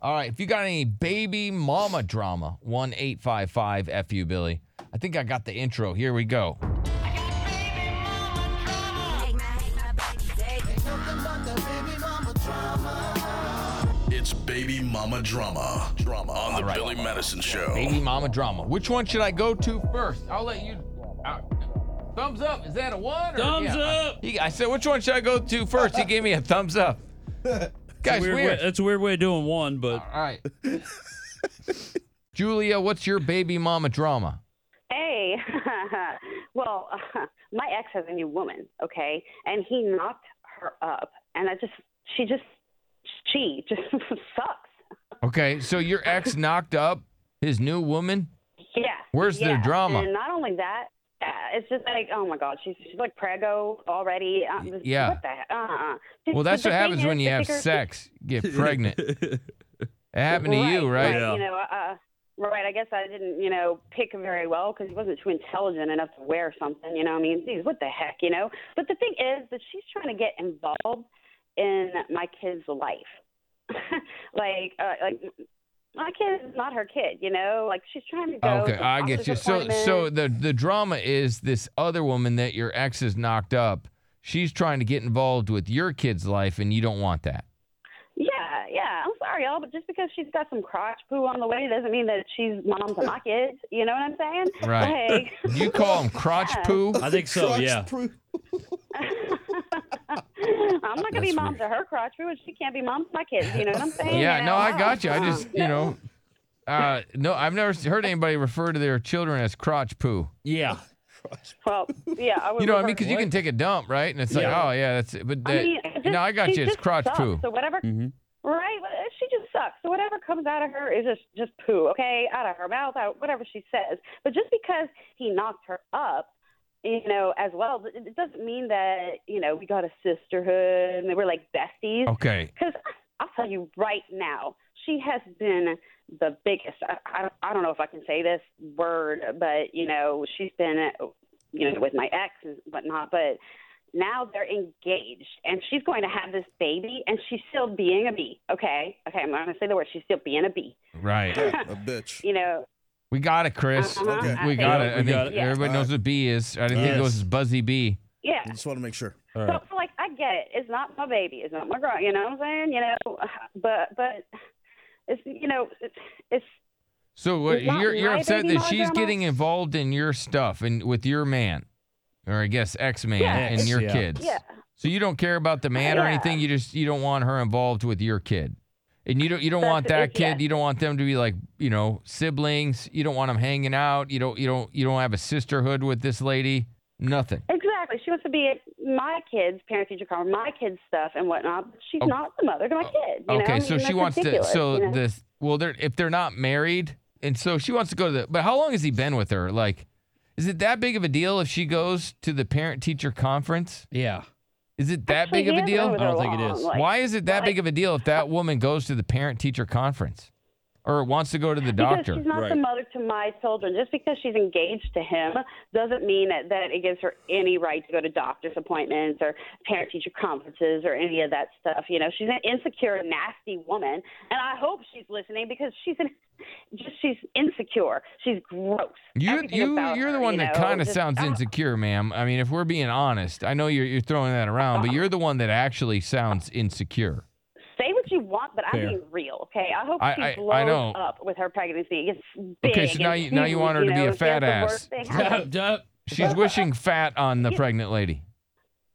All right, if you got any baby mama drama, one eight five five fu Billy. I think I got the intro. Here we go. It's baby mama drama. Drama on the right. Billy Madison Show. Baby mama drama. Which one should I go to first? I'll let you. uh, thumbs up. Is that a one? Or, Thumbs yeah, up. He, I said, which one should I go to first? He gave me a thumbs up. Guys, Weird weird. Way, that's a weird way of doing one, but All right. Julia, what's your baby mama drama? Hey, well, my ex has a new woman, okay, and he knocked her up, and I just, she just, she just sucks. Okay, so your ex knocked up his new woman. Yeah. Where's their yeah. drama? And not only that, yeah, it's just like, oh my God, she's she's like prego already. Uh, just- yeah. What the heck? Uh-uh. Just- Well, that's what happens when you have kicker- sex. Get pregnant. It happened to you, right? Yeah. You know, uh, right. I guess I didn't, you know, pick very well because he wasn't too intelligent enough to wear something. You know, I mean, geez, what the heck, you know? But the thing is that she's trying to get involved in my kid's life. like, uh, like my kid is not her kid. You know, like she's trying to go. Okay, to I get you. So, so the the drama is this other woman that your ex has knocked up. She's trying to get involved with your kid's life, and you don't want that. Yeah, yeah. I'm sorry, y'all, but just because she's got some crotch poo on the way doesn't mean that she's mom to my kids. You know what I'm saying? Right. Like, you call them crotch Yeah. poo? I think so. Crotch Yeah. proof. I'm not gonna be That's mom weird. to her crotch poo, and she can't be mom to my kids. You know what I'm saying? Yeah, You no. I got you. I just, you know, uh, no, I've never heard anybody refer to their children as crotch poo. Yeah. Well, yeah, I would. You know what I mean? Because you can take a dump, right? And it's like, Yeah. oh yeah, that's it. But I that, mean, it no, I got she you. It's just crotch sucks. poo. So whatever, Mhm. right? well, She just sucks. So whatever comes out of her is just just poo. Okay, out of her mouth, out whatever she says. But just because he knocked her up, you know, as well, it it doesn't mean that you know we got a sisterhood and we're like besties. Okay. Because I'll tell you right now, she has been the biggest. I, I, I don't know if I can say this word, but you know, she's been, you know, with my ex and whatnot. But now they're engaged, and she's going to have this baby, and she's still being a bee. Okay, okay, I'm not going to say the word. She's still being a bee. Right. Yeah, a bitch. You know, We got it, Chris. Uh-huh. Okay. We got think- it. I think got it. Yeah. everybody knows what B is. I didn't think it Yes. was Buzzy B. yeah. I just want to make sure. All So, right. so, like, I get it. It's not my baby. It's not my girl. You know what I'm saying? You know, but but it's you know it's, it's So what, you're you're upset that she's drama? getting involved in your stuff and with your man, or I guess ex man Yeah. and your yeah. kids. yeah. So you don't care about the man or anything. You just you don't want her involved with your kid, and you don't you don't That's- want that it's- kid. yes. You don't want them to be like you know siblings. You don't want them hanging out. You don't you don't you don't have a sisterhood with this lady. Nothing. Exactly. She wants to be my kids' parent teacher conference, my kids' stuff and whatnot. But she's Oh. not the mother to my kid. You know? okay, I so mean, she wants to. So you know? this well, they're if they're not married, and so she wants to go to the. But how long has he been with her? Like, is it that big of a deal if she goes to the parent teacher conference? Yeah. Is it that Actually, big of he a has been deal? with I don't think it long, is. like- Why is it that big of a deal if that woman goes to the parent teacher conference or wants to go to the Because doctor? she's not Right. the mother to my children. Just because she's engaged to him doesn't mean that, that it gives her any right to go to doctor's appointments or parent teacher conferences or any of that stuff. You know, she's an insecure, nasty woman, and I hope she's listening because she's an just she's insecure. She's gross. You Everything you you're the her, one you that kind of sounds I insecure, ma'am. I mean, if we're being honest, I know you're you're throwing that around, but you're the one that actually sounds insecure. I'm being real, okay? I hope I- she I- I know. up with her pregnancy. It's big. Okay, so now you- now you want her to be a fat ass. worst thing. Duh, duh. She's wishing fat on the pregnant lady.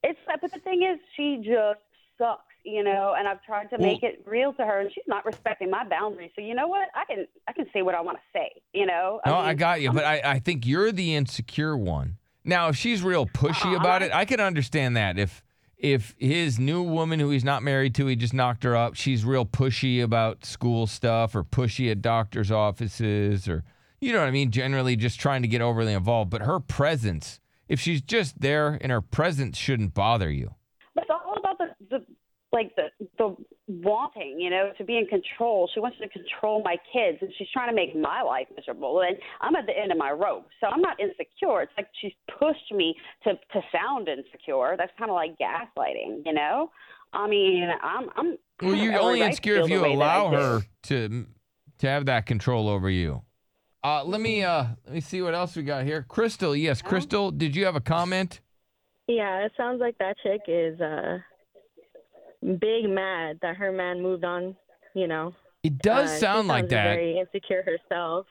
It's but the thing is, she just sucks, you know. And I've tried to Well- make it real to her, and she's not respecting my boundaries. So you know what? I can I can say what I want to say, you know. No, mean, I got you, but I, I think you're the insecure one. Now, if she's real pushy Uh-uh, about I'm it, I can understand that. If if his new woman who he's not married to, he just knocked her up, she's real pushy about school stuff or pushy at doctor's offices or you know what I mean, generally just trying to get overly involved. But her presence, if she's just there and her presence shouldn't bother you. But it's all about the, the like the the wanting, you know, to be in control. She wants to control my kids, and she's trying to make my life miserable. And I'm at the end of my rope, so I'm not insecure. It's like she's pushed me to to sound insecure. That's kind of like gaslighting, you know. I mean, I'm I'm. Well, you're only insecure if you way that I allow her to to have that control over you. Uh, let me uh, let me see what else we got here. Crystal, yes, Crystal, did you have a comment? Yeah, it sounds like that chick is uh big mad that her man moved on, you know. It does Uh, sound like that. Very insecure herself.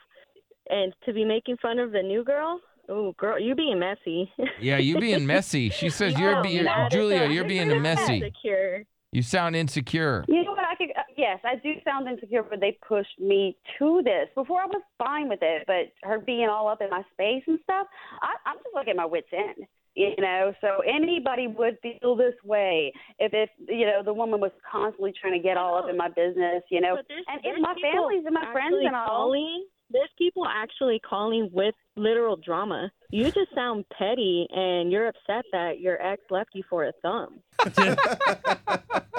And to be making fun of the new girl? Oh, girl, you being messy. Yeah, you being messy. She says you're No, being mad Julia. You're being a messy. Insecure. You sound insecure. You know what? I could. Uh, yes, I do sound insecure, but they pushed me to this. Before I was fine with it, but her being all up in my space and stuff, I, I'm just like at my wits end. You know, so anybody would feel this way if, if you know, the woman was constantly trying to get all up in my business. You know, there's, and there's if my people family's and my friends and all. Calling, there's people actually calling with literal drama. You just sound petty, and you're upset that your ex left you for a thumb.